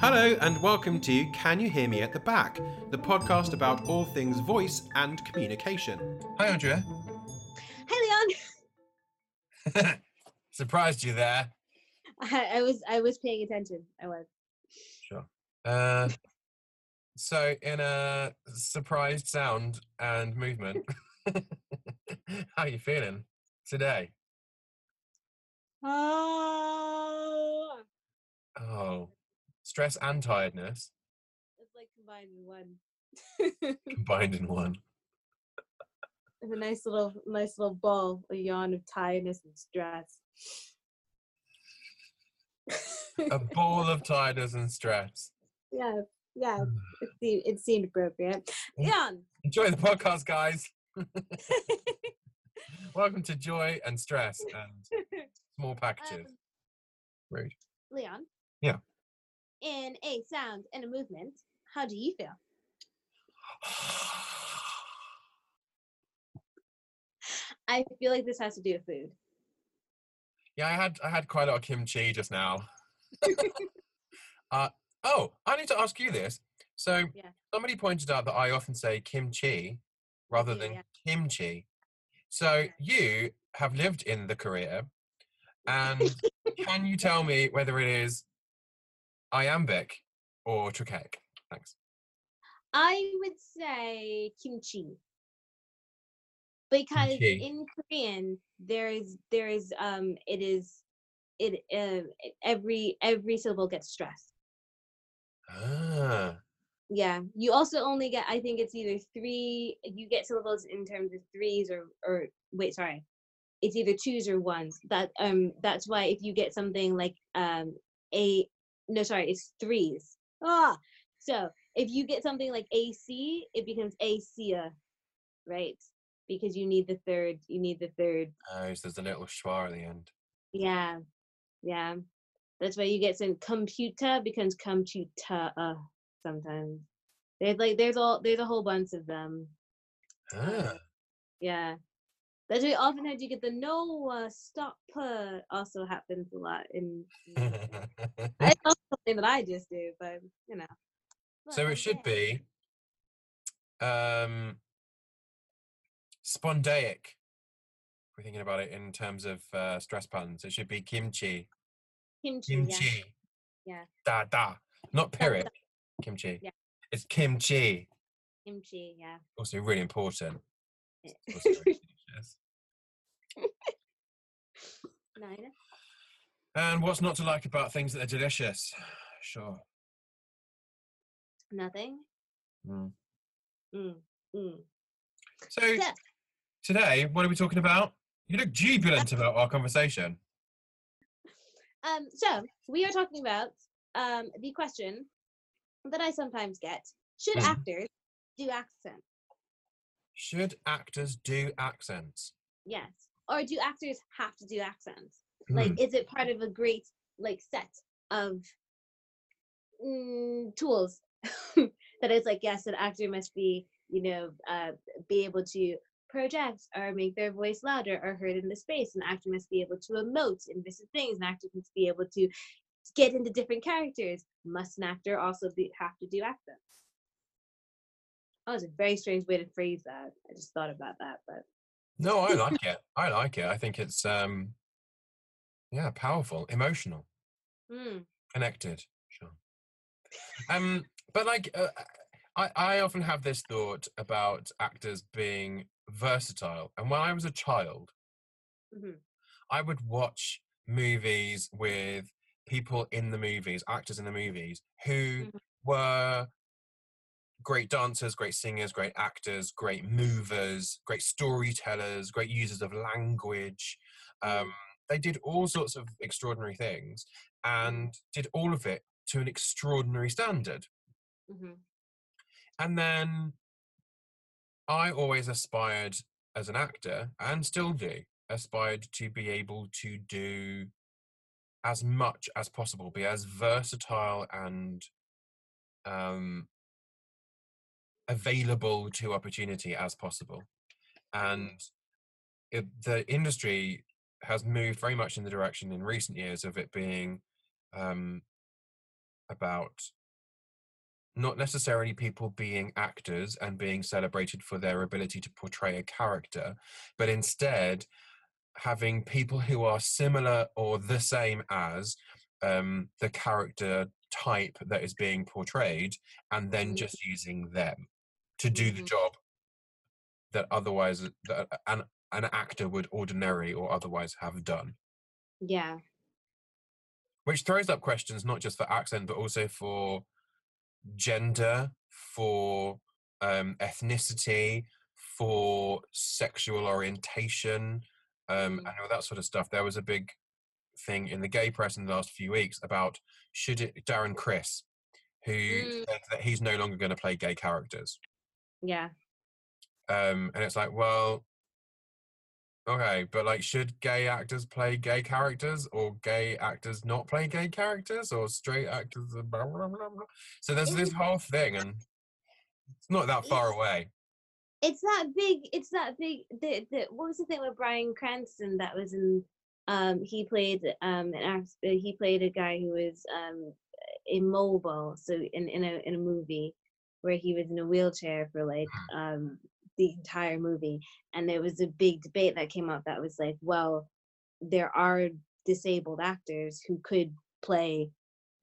Hello, and welcome to Can You Hear Me at the Back, the podcast about all things voice and communication. Hi, Aundrea. Hey, Leon. Surprised you there. I, I was I was paying attention. I was. Sure. Uh, so, in a surprised sound and movement, how are you feeling today? Oh, Oh, stress and tiredness it's like combined in one. combined in one. it's a nice little nice little ball, a yawn of tiredness and stress. A ball of tiredness and stress. yeah, yeah. It seemed, it seemed appropriate. Leon. Enjoy the podcast, guys. Welcome to Joy and Stress and Small Packages. Um, Rude. Leon. Yeah. In a sound and a movement, how do you feel? I feel like this has to do with food. Yeah, I had I had quite a lot of kimchi just now. uh, oh, I need to ask you this. So Yeah. somebody pointed out that I often say kimchi rather Yeah, than yeah. kimchi. So Yeah. you have lived in the Korea, and can you tell me whether it is iambic or trochaic? Thanks. I would say kimchi. Because Kimchi. in Korean there is there is um it is it uh, every every syllable gets stressed. Ah, Yeah. You also only get I think it's either three you get syllables in terms of threes or or wait, sorry. It's either twos or ones. That um that's why if you get something like um a no sorry, it's threes. Ah so if you get something like AC, it becomes ACIA, right? Because you need the third, you need the third. oh, so there's a little schwa at the end. Yeah, yeah. That's why you get some computer becomes computer uh, sometimes. There's like there's all there's a whole bunch of them. Ah, Yeah. That's why oftentimes you get the no uh, stop uh, also happens a lot in. in- It's not something that I just do, but you know. so it should yeah. be um spondaic we're thinking about it in terms of uh, stress patterns it should be kimchi kimchi. kimchi Yeah. da da not Da, kimchi Yeah. it's kimchi Kimchi. Yeah. also really important. Also delicious. Nine. and what's not to like about things that are delicious sure Nothing. Mm. Mm. Mm. so today what are we talking about you look jubilant about our conversation um, so we are talking about um the question that I sometimes get: Should Mhm. actors do accents? Should actors do accents Yes, or do actors have to do accents? Hmm. Like, is it part of a great like set of mm, tools that it's like yes, an actor must be you know uh, be able to project or make their voice louder or heard in the space. An actor must be able to emote in different things. An actor must be able to get into different characters. Must an actor also be, have to do accents? That was a very strange way to phrase that. I just thought about that, but No, I like it. I like it. I think it's um yeah, powerful, emotional, mm, connected. Sure. Um but like uh, I I often have this thought about actors being versatile. And when I was a child, mhm, I would watch movies with people in the movies, actors in the movies who Mhm. were great dancers, great singers, great actors, great movers, great storytellers, great users of language. Um, they did all sorts of extraordinary things and did all of it to an extraordinary standard. mhm, And then I always aspired as an actor and still do aspired to be able to do as much as possible, be as versatile and um, available to opportunity as possible. And it, the industry has moved very much in the direction in recent years of it being um, about not necessarily people being actors and being celebrated for their ability to portray a character, but instead having people who are similar or the same as um, the character type that is being portrayed, and then Mhm. just using them to do the Mhm. job that otherwise that an an actor would ordinarily or otherwise have done. Yeah. Which throws up questions not just for accent but also for gender, for um, ethnicity, for sexual orientation, um, Mm. and all that sort of stuff. There was a big thing in the gay press in the last few weeks about should it Darren Criss, who Mm. said that he's no longer going to play gay characters. Yeah. Um, and it's like, well, okay, but like, should gay actors play gay characters, or gay actors not play gay characters, or straight actors? Blah, blah, blah, blah. So there's this whole thing, and it's not that far away. It's that big. It's that big. The, the what was the thing with Bryan Cranston that was in? Um, he played um an He played a guy who was um immobile. So in in a in a movie where he was in a wheelchair for like um the entire movie, and there was a big debate that came up that was like, well, there are disabled actors who could play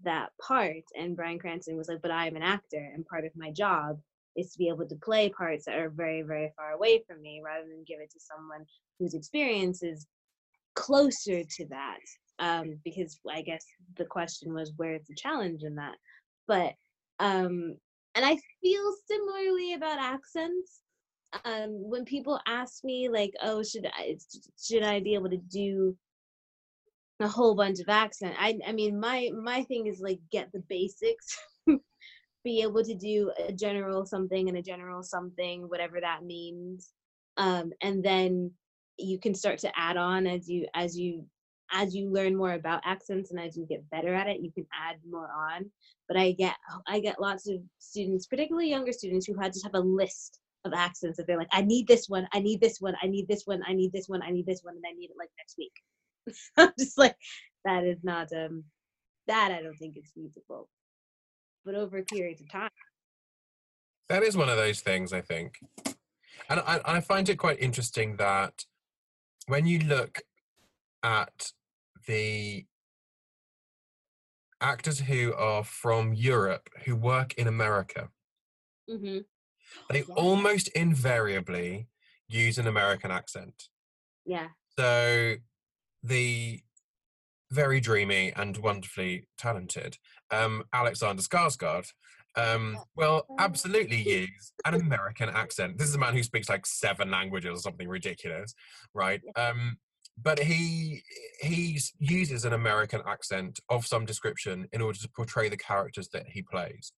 that part, and Bryan Cranston was like, but I'm an actor, and part of my job is to be able to play parts that are very, very far away from me rather than give it to someone whose experience is closer to that. Um, because I guess the question was where's the challenge in that? But um, and I feel similarly about accents. Um, when people ask me like, oh, should I should I be able to do a whole bunch of accent? I I mean my my thing is like get the basics be able to do a general something and a general something, whatever that means. Um, and then you can start to add on as you as you as you learn more about accents and as you get better at it, you can add more on. But I get I get lots of students, particularly younger students, who had just have a list of accents that they're like, I need this one, I need this one, I need this one, I need this one, I need this one, and I need it like next week. I'm just like, that is not um that I don't think is feasible but over periods of time. That is one of those things, I think. And I, I find it quite interesting that when you look at the actors who are from Europe who work in America, hmm they Yeah. almost invariably use an American accent. Yeah. So the very dreamy and wonderfully talented um, Alexander Skarsgård um, will absolutely use an American accent. This is a man who speaks like seven languages or something ridiculous, right? Um, but he he uses an American accent of some description in order to portray the characters that he plays.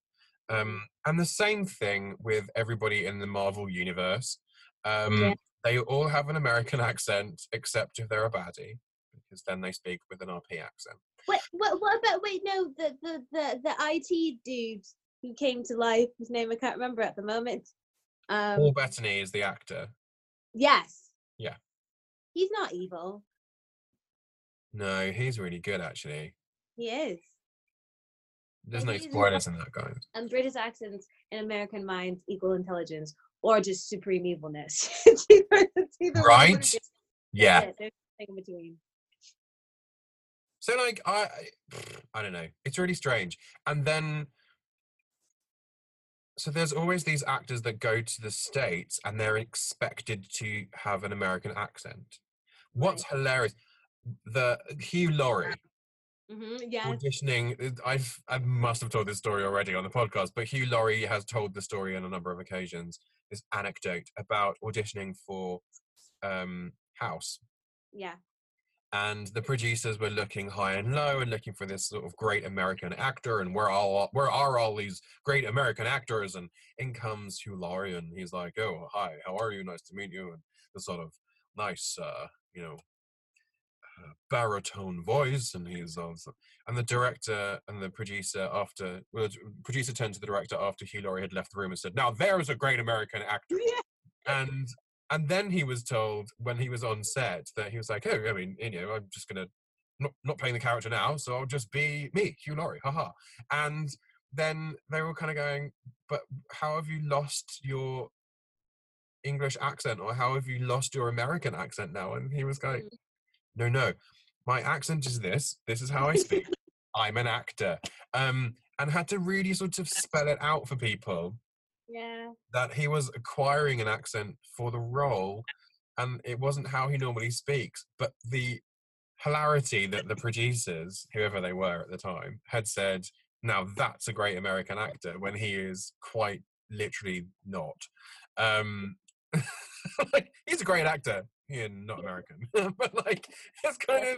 Um, and the same thing with everybody in the Marvel universe. Um, Yeah. They all have an American accent, except if they're a baddie, because then they speak with an RP accent. Wait, what, what about wait? No, the the the the IT dude who came to life, whose name I can't remember at the moment. Um, Paul Bettany is the actor. yes. Yeah. He's not evil. No, he's really good actually. He is. There's Yeah, no spoilers in that, guys. And um, British accents in American minds equal intelligence or just supreme evilness. it's either, it's either Right? Yeah. There's nothing in between. So like I- I don't know. It's really strange. And then so there's always these actors that go to the states and they're expected to have an American accent. What's hilarious the Hugh Laurie hmm yeah. auditioning I've I must have told this story already on the podcast, but Hugh Laurie has told the story on a number of occasions, this anecdote about auditioning for um House Yeah. And the producers were looking high and low and looking for this sort of great American actor and where all where are all these great American actors? And in comes Hugh Laurie and he's like oh hi how are you? Nice to meet you. And the sort of nice uh you know uh, baritone voice and he's also and the director and the producer after well, the producer turned to the director after Hugh Laurie had left the room and said now there's a great American actor. Yeah. and and then he was told when he was on set that he was like, oh, I mean, you know, I'm just gonna not not playing the character now, so I'll just be me, Hugh Laurie, haha. And then they were kind of going, but how have you lost your English accent, or how have you lost your American accent now? And he was going, Mm. no, no, my accent is this. This is how I speak. I'm an actor. Um, and had to really sort of spell it out for people Yeah. that he was acquiring an accent for the role and it wasn't how he normally speaks but the hilarity that the producers whoever they were at the time had said now that's a great american actor when he is quite literally not. Um like he's a great actor. Yeah not american but like it's kind of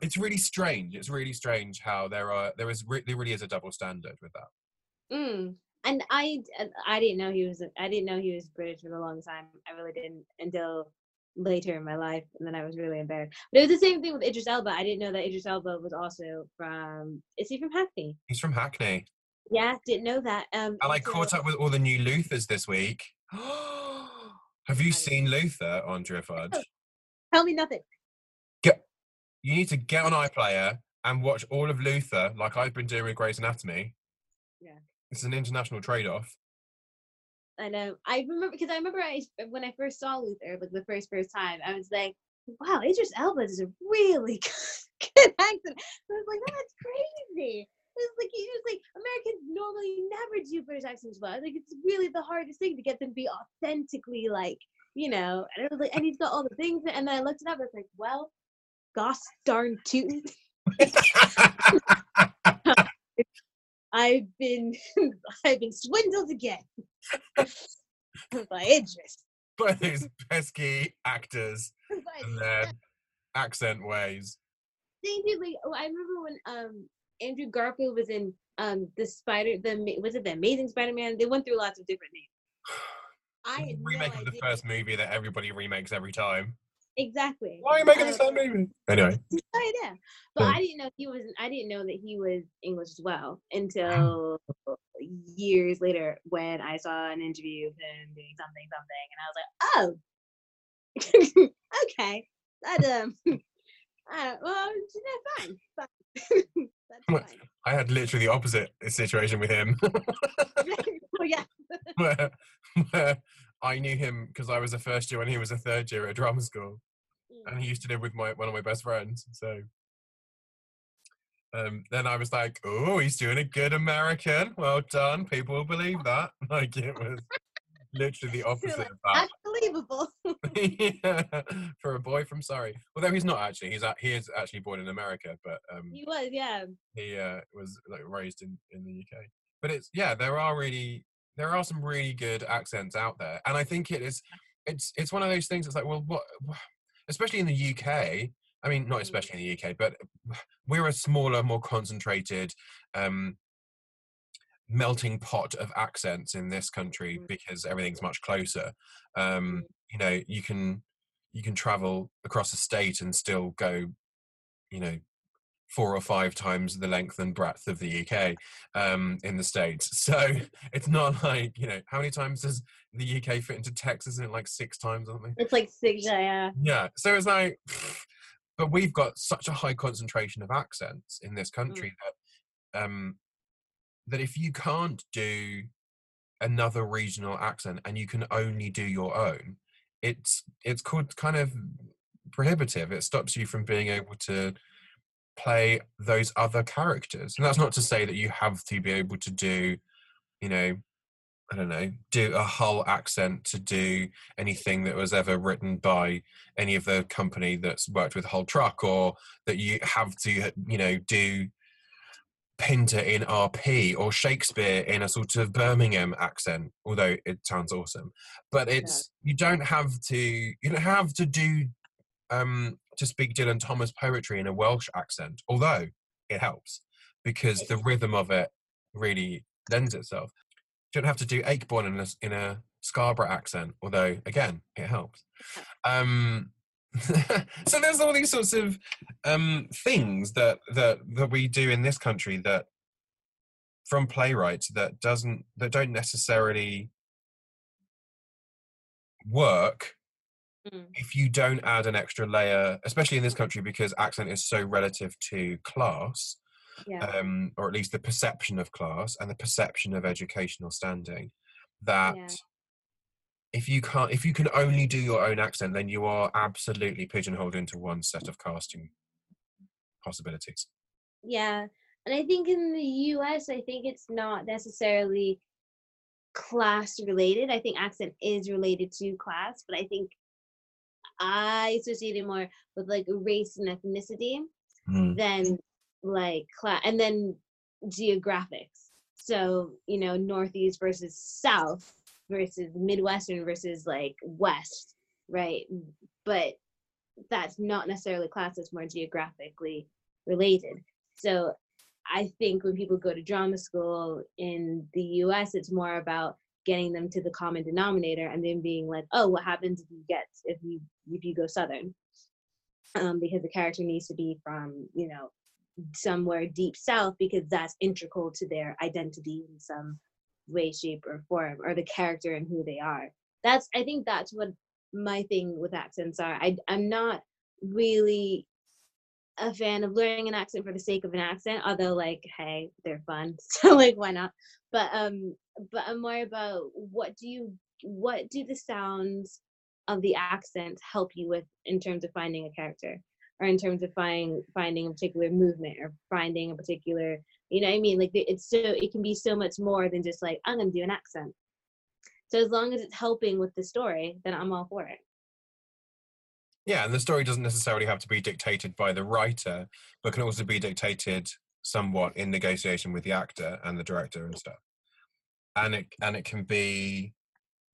it's really strange. It's really strange how there are there is re- there really is a double standard with that. Mm. And I, I didn't know he was. I didn't know he was British for a long time. I really didn't until later in my life, and then I was really embarrassed. But it was the same thing with Idris Elba. I didn't know that Idris Elba was also from. Is he from Hackney? he's from hackney Yeah, didn't know that. Um, And I so- caught up with all the new Luthers this week. Have you seen Luther, Aundrea Fudge? Tell me nothing. Get, You need to get on iPlayer and watch all of Luther, like I've been doing with Grey's Anatomy. Yeah. It's an international trade-off. I know. I remember because I remember I when I first saw Luther, like the first first time, I was like, "Wow, Idris Elba is a really good accent." I was like, "That's crazy." It was like it was like Americans normally never do British accents well. Like it's really the hardest thing to get them to be authentically like you know. And it was like, and he's got all the things. And then I looked it up. I was like, "Well, gosh darn tootin'." I've been I've been swindled again by Idris. By these pesky actors and their accent ways. is, like oh, I remember when um Andrew Garfield was in um the Spider the was it the Amazing Spider-Man? They went through lots of different names. I had no remake of the first movie that everybody remakes every time. Exactly. Why are you making the same movie? Anyway, no idea. But Yeah. I didn't know he was. I didn't know that he was English as well until years later when I saw an interview of him doing something, something, and I was like, oh, okay, that um, uh, well, you know, fine, fine. Fine. I had literally the opposite situation with him. oh yeah, where, where I knew him because I was a first year and he was a third year at drama school, and he used to live with my one of my best friends. So um, then I was like, "Oh, he's doing a good American. Well done. People will believe that." Like it was literally the opposite of that. that's believable. yeah, for a boy from Surrey. Although he's not actually. He's he is actually born in America, but um, he was, yeah. he uh, was like raised in in the UK. But it's yeah, there are really there are some really good accents out there, and I think it is it's it's one of those things. It's like well, what, especially in the UK. I mean, not Mm. especially in the UK, but we're a smaller, more concentrated. Um, melting pot of accents in this country Mm. because everything's much closer um Mm. you know you can you can travel across a state and still go you know four or five times the length and breadth of the UK um, in the states. So it's not like you know how many times does the UK fit into Texas? Isn't it like six times or something? It's like six, yeah, yeah. Yeah. So it's like, but we've got such a high concentration of accents in this country that um, that if you can't do another regional accent and you can only do your own, it's it's called kind of prohibitive. It stops you from being able to play those other characters. And that's not to say that you have to be able to do, you know, I don't know, do a Hull accent to do anything that was ever written by any of the company that's worked with Hull Truck, or that you have to, you know, do Pinter in RP or Shakespeare in a sort of Birmingham accent, although it sounds awesome. But it's you don't have to you don't have to do um to speak Dylan Thomas poetry in a Welsh accent, although it helps because the rhythm of it really lends itself. You don't have to do Ayckbourn in a, in a Scarborough accent, although again it helps. Um, so there's all these sorts of um, things that that that we do in this country that from playwrights that doesn't that don't necessarily work Mm. if you don't add an extra layer, especially in this country because accent is so relative to class, Yeah. um, or at least the perception of class and the perception of educational standing, that Yeah. if you can't, if you can only do your own accent, then you are absolutely pigeonholed into one set of casting possibilities. Yeah. And I think in the US, I think it's not necessarily class related. I think accent is related to class, but I think I associate it more with like race and ethnicity mm. than like class and then geographics. So, you know, Northeast versus South versus Midwestern versus like West, right? But that's not necessarily class, it's more geographically related. So I think when people go to drama school in the US, it's more about getting them to the common denominator and then being like, oh, what happens if you get if you if you go southern? Um, because the character needs to be from, you know, somewhere deep south because that's integral to their identity in some way, shape, or form, or the character and who they are. That's I think that's what my thing with accents are. I I'm not really a fan of learning an accent for the sake of an accent, although like, hey, they're fun. So like why not? But um but I'm more about what do you what do the sounds of the accent help you with in terms of finding a character or in terms of finding finding a particular movement or finding a particular you know what I mean like it's so it can be so much more than just like I'm gonna do an accent. So as long as it's helping with the story, then I'm all for it. Yeah, and the story doesn't necessarily have to be dictated by the writer, but can also be dictated somewhat in negotiation with the actor and the director and stuff. And it and it can be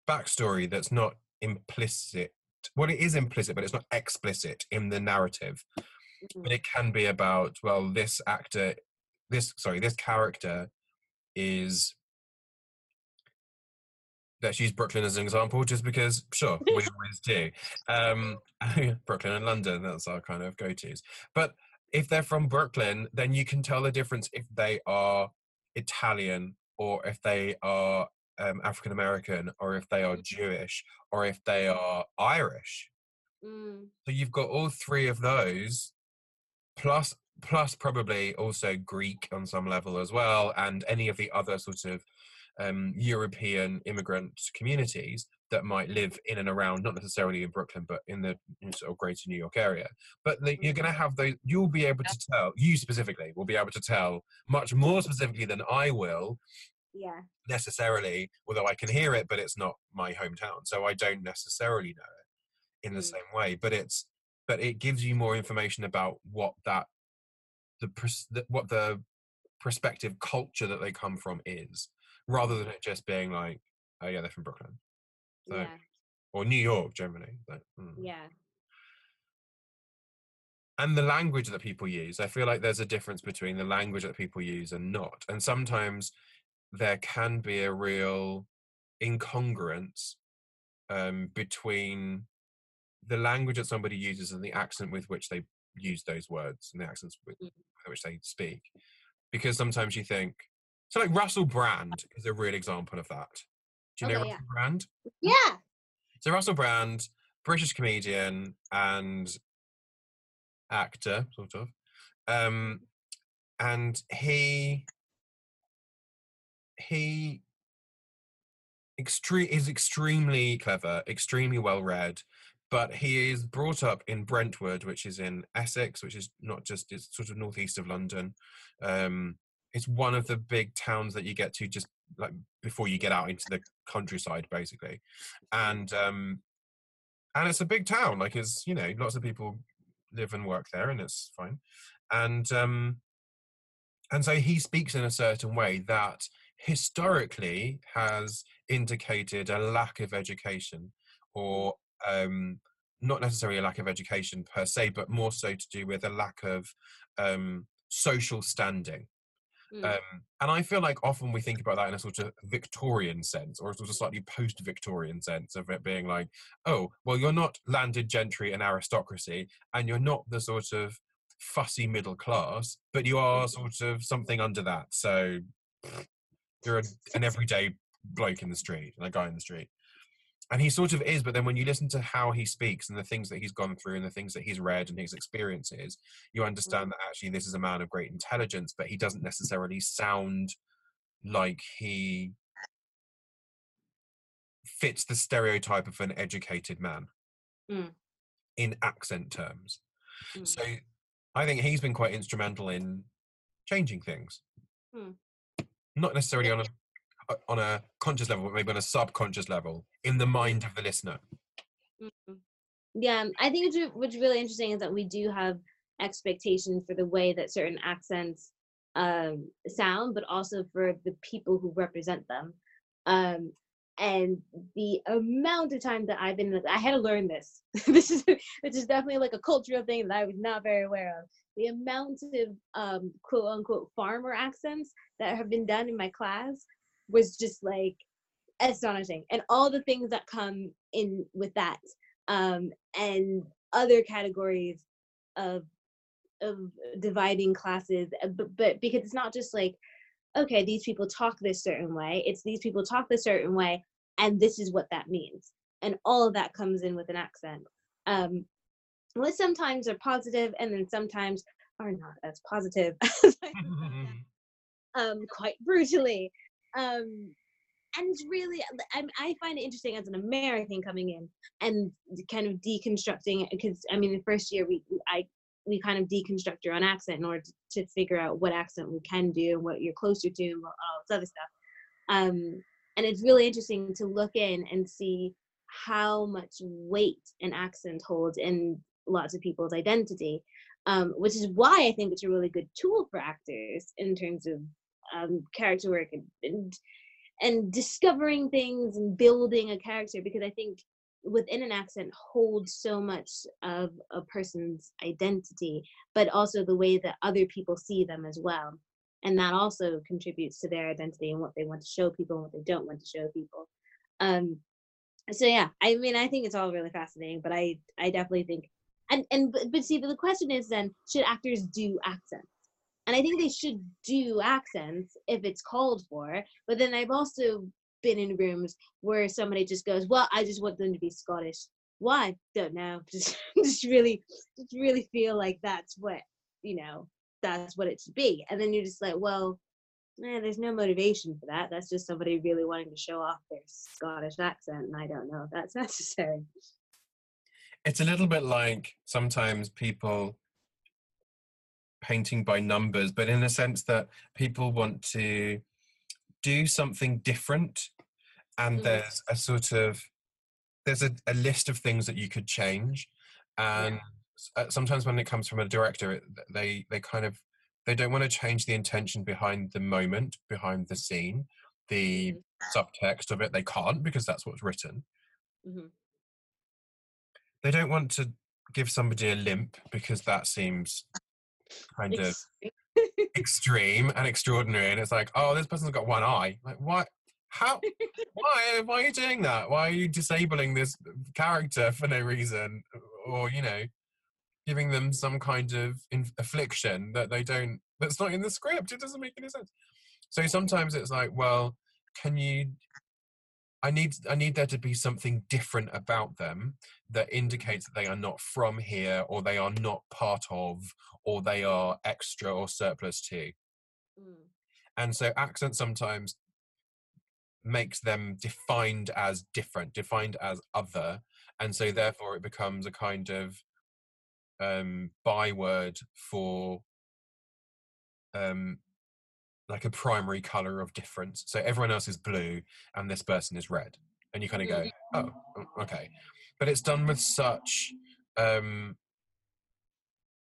backstory that's not implicit. Well, it is implicit, but it's not explicit in the narrative. But it can be about well, this actor, this sorry, this character is let's use Brooklyn as an example, just because sure we always do. Um, Brooklyn and London, that's our kind of go-tos. But if they're from Brooklyn, then you can tell the difference if they are Italian or if they are um, African American or if they are Jewish or if they are Irish. Mm, So you've got all three of those, plus plus probably also Greek on some level as well, and any of the other sort of um, European immigrant communities that might live in and around, not necessarily in Brooklyn, but in the sort of greater New York area. But the, you're going to have those. You'll be able to tell. You specifically will be able to tell much more specifically than I will yeah. necessarily. Although I can hear it, but it's not my hometown, so I don't necessarily know it in the Mm. same way. But it's but it gives you more information about what that the, what the perspective culture that they come from is, rather than it just being like, oh yeah, they're from Brooklyn So, yeah. or New York generally. Like, mm. Yeah. and the language that people use i feel like there's a difference between the language that people use and not and sometimes there can be a real incongruence um, between the language that somebody uses and the accent with which they use those words and the accents with, Mm. with which they speak because sometimes you think so like russell brand is a real example of that do you know Okay, yeah. russell brand Yeah. so Russell Brand, British comedian and actor, sort of, um, and he he extreme is extremely clever, extremely well read, but he is brought up in Brentwood, which is in Essex, which is not just it's sort of northeast of London. Um, it's one of the big towns that you get to just like before you get out into the countryside, basically, and um, and it's a big town. Like it's you know lots of people live and work there, and it's fine. And um, and so he speaks in a certain way that historically has indicated a lack of education or um, not necessarily a lack of education per se, but more so to do with a lack of um, social standing. Mm. Um, and I feel like often we think about that in a sort of Victorian sense or a sort of slightly post Victorian sense of it being like, oh, well, you're not landed gentry and aristocracy, and you're not the sort of fussy middle class, but you are sort of something under that. So you're a, an everyday bloke in the street and a guy in the street. And he sort of is but then when you listen to how he speaks and the things that he's gone through and the things that he's read and his experiences you understand that actually this is a man of great intelligence but he doesn't necessarily sound like he fits the stereotype of an educated man Mm. in accent terms Mm. so i think he's been quite instrumental in changing things Hmm. not necessarily on a on a conscious level but maybe on a subconscious level in the mind of the listener Mhm. Yeah, I think what's really interesting is that we do have expectations for the way that certain accents um, sound, but also for the people who represent them. Um, and the amount of time that I've been, I had to learn this. this is which is definitely like a cultural thing that I was not very aware of. The amount of um, quote unquote farmer accents that have been done in my class was just like astonishing, and all the things that come in with that um, and other categories of of dividing classes uh, but, but because it's not just like okay these people talk this certain way it's these people talk this certain way and this is what that means and all of that comes in with an accent um which sometimes are positive and then sometimes are not as positive as I would like them um, quite brutally. Um, and it's really, I, I find it interesting as an American coming in and kind of deconstructing because I mean, the first year we, I, we kind of deconstruct your own accent in order to, to figure out what accent we can do and what you're closer to and all this other stuff. Um, and it's really interesting to look in and see how much weight an accent holds in lots of people's identity, um, which is why I think it's a really good tool for actors in terms of um, character work and, and and discovering things and building a character because I think within an accent holds so much of a person's identity, but also the way that other people see them as well. And that also contributes to their identity and what they want to show people and what they don't want to show people. Um, so yeah, I mean, I think it's all really fascinating, but I, I definitely think, and and but, see, but the question is then, should actors do accents? And I think they should do accents if it's called for. But then I've also been in rooms where somebody just goes, "Well, I just want them to be Scottish." Why? Don't know. Just, just really, just really feel like that's what you know. That's what it should be. And then you're just like, well, eh, there's no motivation for that. That's just somebody really wanting to show off their Scottish accent, and I don't know if that's necessary. it's a little bit like sometimes people painting by numbers, but in a sense that people want to do something different, and Mm. there's a sort of there's a, a list of things that you could change, and s- uh, sometimes when it comes from a director, it, they they kind of they don't want to change the intention behind the moment, behind the scene, the Mhm. subtext of it. They can't because that's what's written. Mhm. They don't want to give somebody a limp because that seems kind of eh, extreme and extraordinary and it's like oh this person's got one eye. Like what how why why are you doing that? Why are you disabling this character for no reason or you know giving them some kind of in- affliction that they don't that's not in the script it doesn't make any sense. So sometimes it's like well can you i need i need there to be something different about them that indicates that they are not from here or they are not part of or they are extra or surplus to Mm. and so accent sometimes makes them defined as different defined as other and so therefore it becomes a kind of um byword for um like a primary color of difference so everyone else is blue and this person is red and you kind of go oh okay. But it's done with such um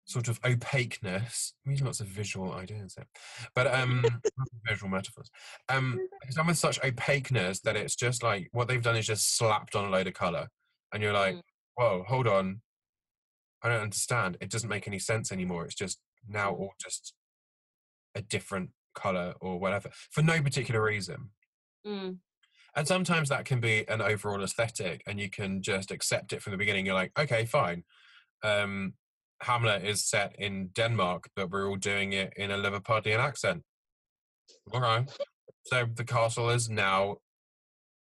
sort of opaqueness I'm using lots of visual ideas there but um visual metaphors um it's done with such opaqueness that it's just like what they've done is just slapped on a load of color and you're like Mm. whoa hold on. I don't understand. It doesn't make any sense anymore. It's just now Mm. all just a different color or whatever for no particular reason Mm. and sometimes that can be an overall aesthetic and you can just accept it from the beginning you're like okay fine um hamlet is set in denmark but we're all doing it in a liverpudlian accent all right so the castle is now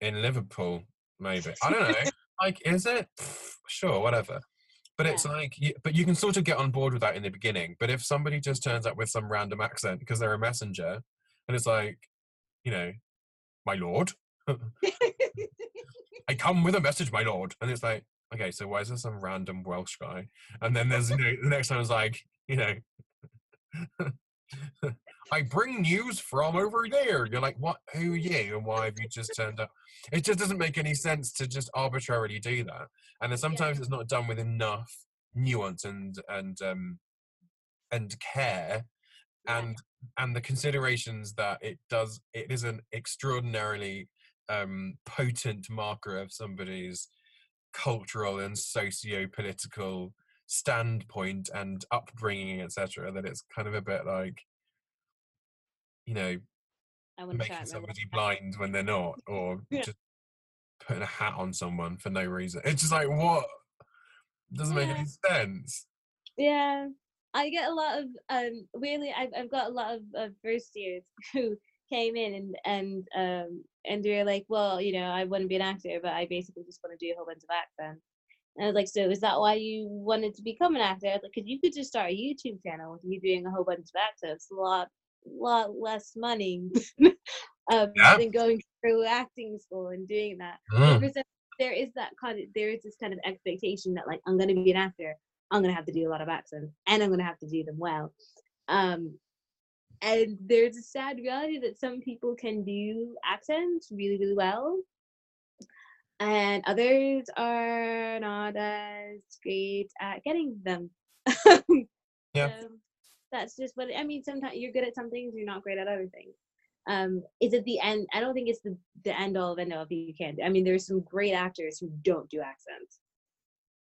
in liverpool maybe. I don't know. like, is it? Pff, sure, whatever. But it's like, but you can sort of get on board with that in the beginning. But if somebody just turns up with some random accent because they're a messenger, and it's like, you know, my lord, I come with a message, my lord, and it's like, okay, so why is there some random Welsh guy? And then there's, you know, the next time it's like, you know, I bring news from over there. You're like, what? Who are you? And why have you just turned up? It just doesn't make any sense to just arbitrarily do that. And then sometimes it's not done with enough nuance and and um and care Yeah. and and the considerations that it does it is an extraordinarily um potent marker of somebody's cultural and socio-political standpoint and upbringing etc that it's kind of a bit like you know I want to try making somebody blind when they're not or Yeah. just putting a hat on someone for no reason it's just like what doesn't make any sense Yeah, I get a lot of um. Weirdly, I've I've got a lot of, of first years who came in and and um and they're like, well, you know, I want to be an actor, but I basically just want to do a whole bunch of accents. And I was like, so is that why you wanted to become an actor? I was like, because you could just start a YouTube channel with you doing a whole bunch of accents, a lot lot less money um, Yeah. than going through acting school and doing that. Mm. there is that kind of there is this kind of expectation that like I'm gonna be an actor, I'm gonna have to do a lot of accents and I'm gonna have to do them well. Um and there's a sad reality that some people can do accents really, really well. And others are not as great at getting them. Yeah. That's just what I mean. Sometimes you're good at some things, you're not great at other things um is it the end i don't think it's the the end all of end all if you can't do- i mean there's some great actors who don't do accents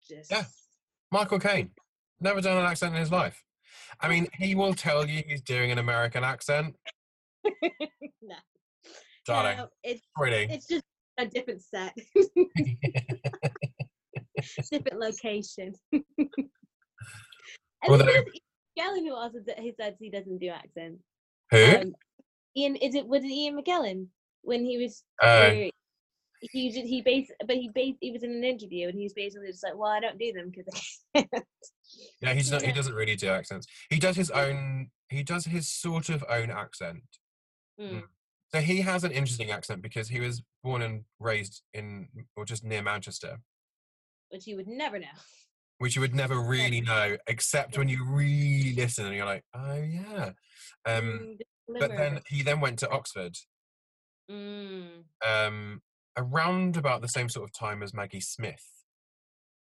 just Yeah. Michael Caine, never done an accent in his life. I mean, he will tell you he's doing an American accent. no, Darling, no, it's pretty. it's just a different set different location Although- then there's Ian McKellen who also d- he says he doesn't do accents Who? um, Ian is it was it Ian McKellen when he was Uh, he just he based but he based he was in an interview and he was basically just like well I don't do them because yeah, he's not. He doesn't really do accents. He does his own. He does his sort of own accent. Mm, So he has an interesting accent because he was born and raised in, or just near Manchester, which you would never know which you would never really know except when you really listen and you're like, oh yeah. Um, Mm, but then he then went to Oxford. Mm, um, around about the same sort of time as Maggie Smith.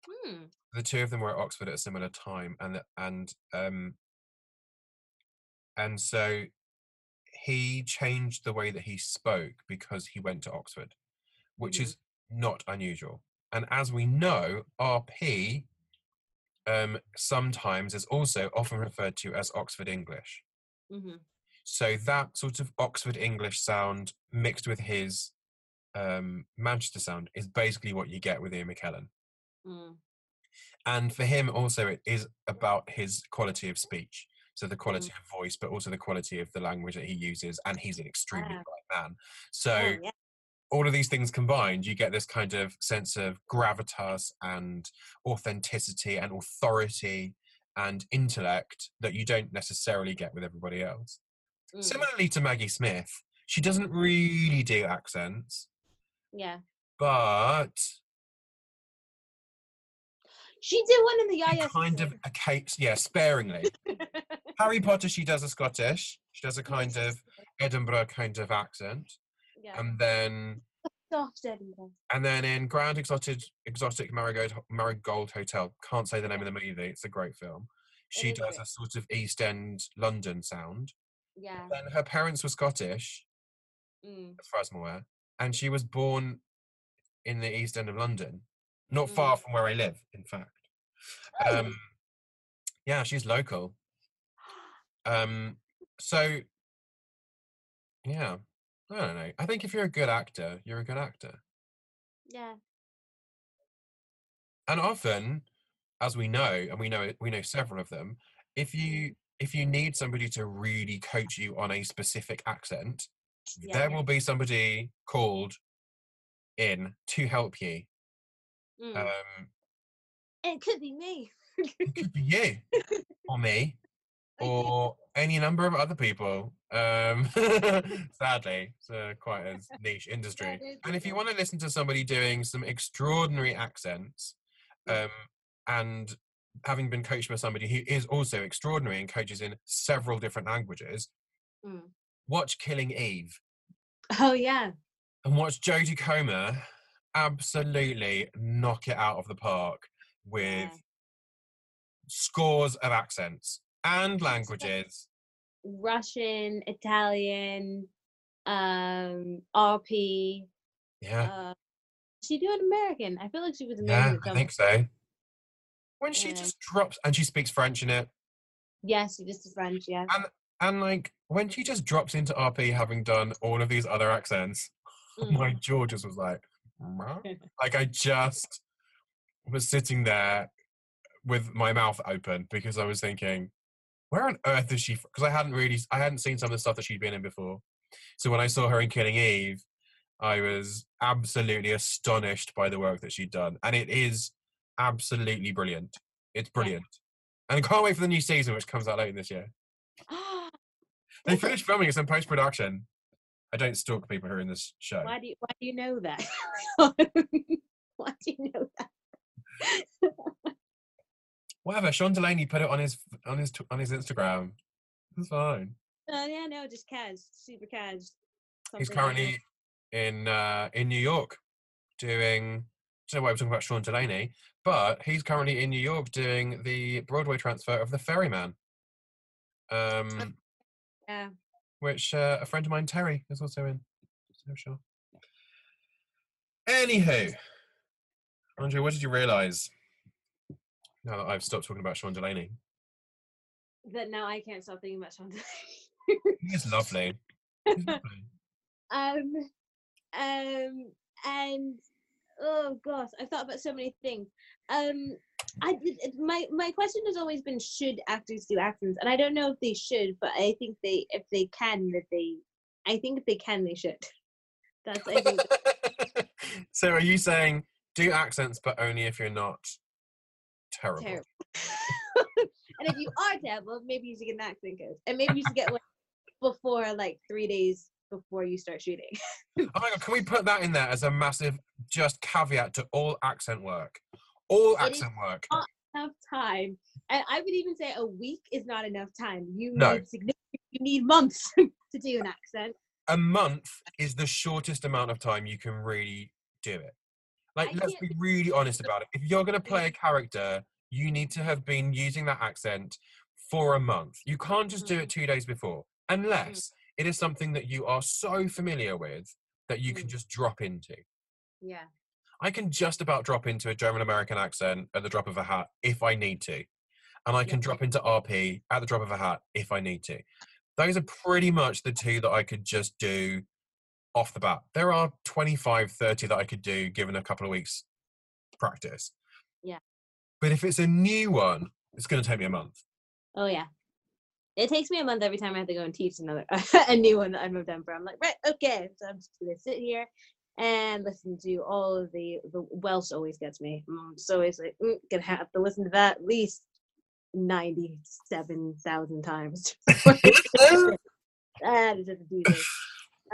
hmm, The two of them were at Oxford at a similar time, and and um, and so he changed the way that he spoke because he went to Oxford, which Mhm. is not unusual. And as we know, RP um, sometimes is also often referred to as Oxford English. hmm So that sort of Oxford English sound mixed with his um, Manchester sound is basically what you get with Ian McKellen. mm, And for him, also, it is about his quality of speech. So the quality of voice, but also the quality of the language that he uses. And he's an extremely Ah. bright man. So oh, yeah. All of these things combined, you get this kind of sense of gravitas and authenticity and authority and intellect that you don't necessarily get with everybody else. mm, Similarly to Maggie Smith, she doesn't really do accents, yeah. but She did one in the Yaya kind of a case, yeah, sparingly. Harry Potter, she does a Scottish. She does a kind of Edinburgh kind of accent, yeah. and then soft and then in Grand Exotic Exotic Marigold Marigold Hotel, can't say the name of the movie. It's a great film. She does a sort of East End London sound. Yeah. Then her parents were Scottish, Mm, as far as I'm aware, and she was born in the East End of London, not Mm. far from where I live, in fact. Oh. Um, yeah, she's local. Um, so yeah, I don't know. I think if you're a good actor, you're a good actor. yeah. And often, as we know, and we know it, we know several of them, if you if you need somebody to really coach you on a specific accent, Yeah. there will be somebody called in to help you. Mm. Um, it could be me. it could be you or me or any number of other people. Um, sadly, it's uh, quite a niche industry. And if you want to listen to somebody doing some extraordinary accents, Mm. um, and having been coached by somebody who is also extraordinary and coaches in several different languages, Mm. watch Killing Eve Oh yeah. and watch Jodie Comer absolutely knock it out of the park with Yeah. scores of accents and languages. Russian, Italian, um, RP. Yeah, Uh, she doing American? I feel like she was American. at I think so. When she Yeah. just drops and she speaks French in it, Yes, she just French. Yeah. and and like when she just drops into RP having done all of these other accents, Mm. my jaw just was like, like I just was sitting there with my mouth open because I was thinking, where on earth is she? Because I hadn't really, I hadn't seen some of the stuff that she'd been in before. So when I saw her in Killing Eve, I was absolutely astonished by the work that she'd done, and it is absolutely brilliant. It's brilliant, and I can't wait for the new season, which comes out later this year. They finished filming; it's in post production. I don't stalk people who are in this show. Why do you, why do you know that? why do you know that? Whatever. Sean Delaney put it on his on his on his Instagram. It's fine. Oh yeah, no, just cash, super cash. He's something like currently in uh, in New York doing. I don't know why we're talking about Sean Delaney, but he's currently in New York doing the Broadway transfer of The Ferryman, um, Yeah. which uh, a friend of mine, Terry, is also in. So sure. Anywho, Andre, what did you realise now that I've stopped talking about Sean Delaney? That now I can't stop thinking about Sean. Delaney. is lovely. He's lovely. um, um, and oh gosh, I've thought about so many things. Um, I my my question has always been should actors do accents, and I don't know if they should, but I think they if they can that they, I think if they can they should. That's I think so are you saying do accents but only if you're not terrible terrible. and if you are terrible, maybe you should get an accent coach, and maybe you should get one before like three days before you start shooting. oh my god can we put that in there as a massive just caveat to all accent work all It accent work not enough time, and I would even say a week is not enough time. You No. need significant. You need months to do an accent. a month is the shortest amount of time you can really do it like I let's be really honest about it if you're going to play a character you need to have been using that accent for a month you can't just do it two days before unless it is something that you are so familiar with that you can Mm. just drop into Yeah. I can just about drop into a German American accent at the drop of a hat if I need to. And I can Yeah. drop into RP at the drop of a hat if I need to. Those are pretty much the two that I could just do off the bat. There are 25, 30 that I could do given a couple of weeks practice. Yeah. But if it's a new one, it's going to take me a month. Oh yeah. It takes me a month every time I have to go and teach another a new one that I've moved on for. I'm like, right, okay. So I'm just gonna sit here and listen to all of the the Welsh always gets me. Mm, so it's like mm, gonna have to listen to that at least ninety seven thousand times. Just have to do this.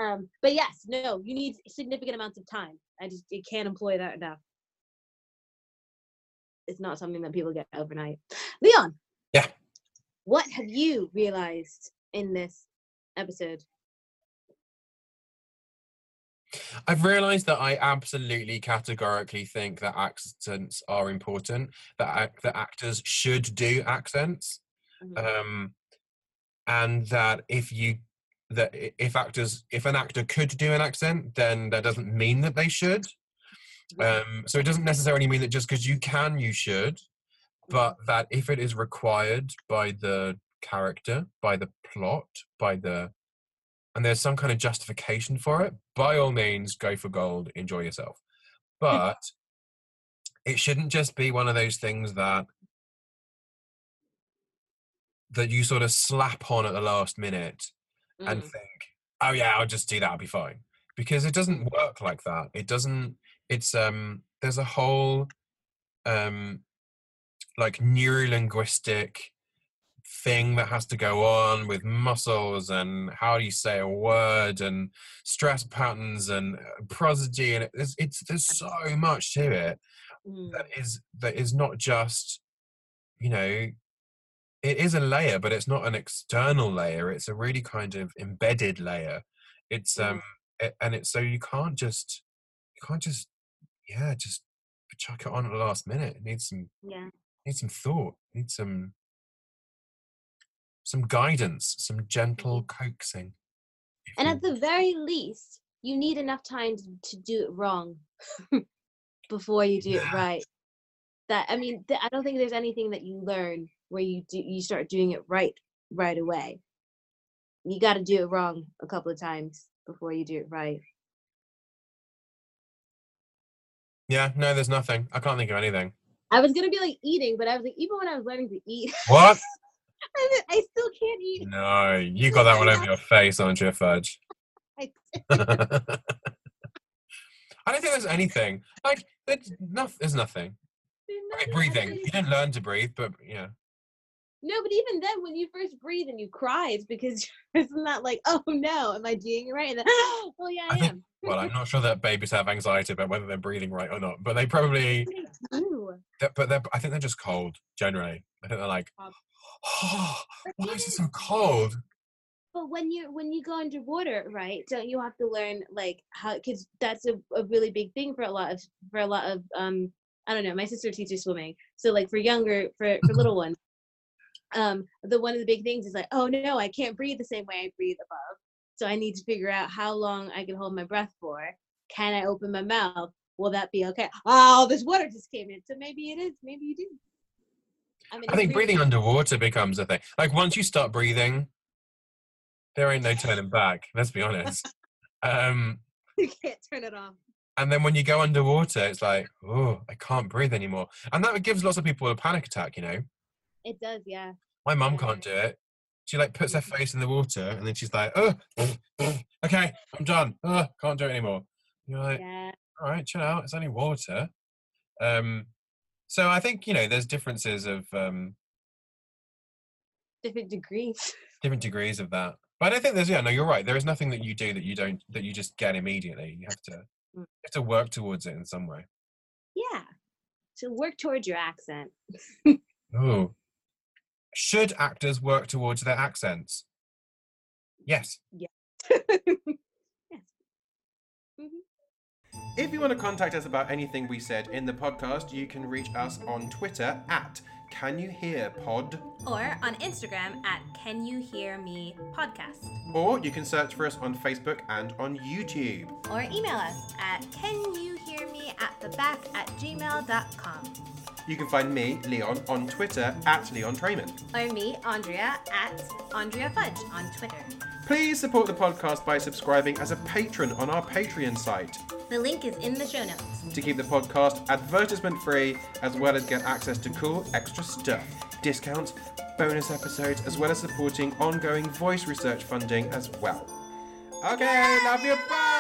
Um, but yes, no, you need significant amounts of time. I just you can't employ that enough. It's not something that people get overnight. Leon. Yeah. What have you realized in this episode? I've realised that I absolutely categorically think that accents are important. That that actors should do accents. Mhm. um, and that if you that if actors if an actor could do an accent then that doesn't mean that they should. Mm-hmm. Um, so it doesn't necessarily mean that just because you can you should but mm-hmm. that if it is required by the character by the plot by the and there's some kind of justification for it by all means go for gold enjoy yourself. Mm-hmm. But it shouldn't just be one of those things that that you sort of slap on at the last minute and Mm, think, oh yeah, I'll just do that, I'll be fine. because it doesn't work like that. It doesn't. It's um. There's a whole um, like neurolinguistic thing that has to go on with muscles and how do you say a word and stress patterns and uh, prosody and it's, it's there's so much to it Mm. that is that is not just you know it is a layer but it's not an external layer it's a really kind of embedded layer it's Mhm. um it, and it's so you can't just you can't just yeah just chuck it on at the last minute it needs some Yeah. needs some thought needs some some guidance some gentle coaxing And at the very least, you need enough time to, do it wrong before you do it right. That I mean, th- I don't think there's anything that you learn where you do you start doing it right right away. You got to do it wrong a couple of times before you do it right. yeah no there's nothing i can't think of anything I was gonna be like eating, but I was like, even when I was learning to eat, what I I still can't eat. no you got that one over your face aren't you fudge I I don't think there's anything. Like there's, no, there's nothing. There's nothing breathing. You didn't learn to breathe, but yeah. No, but even then, when you first breathe and you cry, it's because isn't that like, oh no, am I doing it right? And then, oh yeah, I, I think- am. Well, I'm not sure that babies have anxiety about whether they're breathing right or not, but they probably. Ooh. they're- But they're, I think they're just cold generally. I think they're like, oh, why is it so cold? But when you when you go underwater, right? Don't you have to learn like how? Because that's a, a really big thing for a lot of for a lot of um I don't know. My sister teaches swimming, so like for younger for for little ones, um the one of the big things is like, oh no, I can't breathe the same way I breathe above. So I need to figure out how long I can hold my breath for. Can I open my mouth? Will that be okay? Oh, this water just came in, so maybe it is. Maybe you do. I mean, I think breathing underwater becomes a thing. Like once you start breathing, there ain't no turning back. Let's be honest. Um, you can't turn it off. and then when you go underwater, it's like, oh, I can't breathe anymore, and that gives lots of people a panic attack. You know. It does, yeah. My mum can't do it. She like puts her face in the water and then she's like, oh, okay, I'm done. Oh, can't do it anymore. You're like, Yeah. all right, chill out. It's only water. Um, so I think you know there's differences of um, Different degrees. different degrees of that. But I don't think there's yeah no you're right. There is nothing that you do that you don't that you just get immediately. You have to you Mm. have to work towards it in some way. Yeah. to work towards your accent. Oh, should actors work towards their accents? Yes. yes. Mhm. If you want to contact us about anything we said in the podcast, you can reach us on Twitter at Can You Hear Pod, or on Instagram at Can You Hear Me Podcast. or you can search for us on Facebook and on YouTube. Or email us at Can You Hear Me at the back at gmail.com. You can find me, Leon, on Twitter at Leon Trayman. Or me, Aundrea, at Aundrea Fudge on Twitter. Please support the podcast by subscribing as a patron on our Patreon site The link is in the show notes. to keep the podcast advertisement free, as well as get access to cool extra stuff, discounts, bonus episodes, as well as supporting ongoing voice research funding as well. Okay, love you, bye!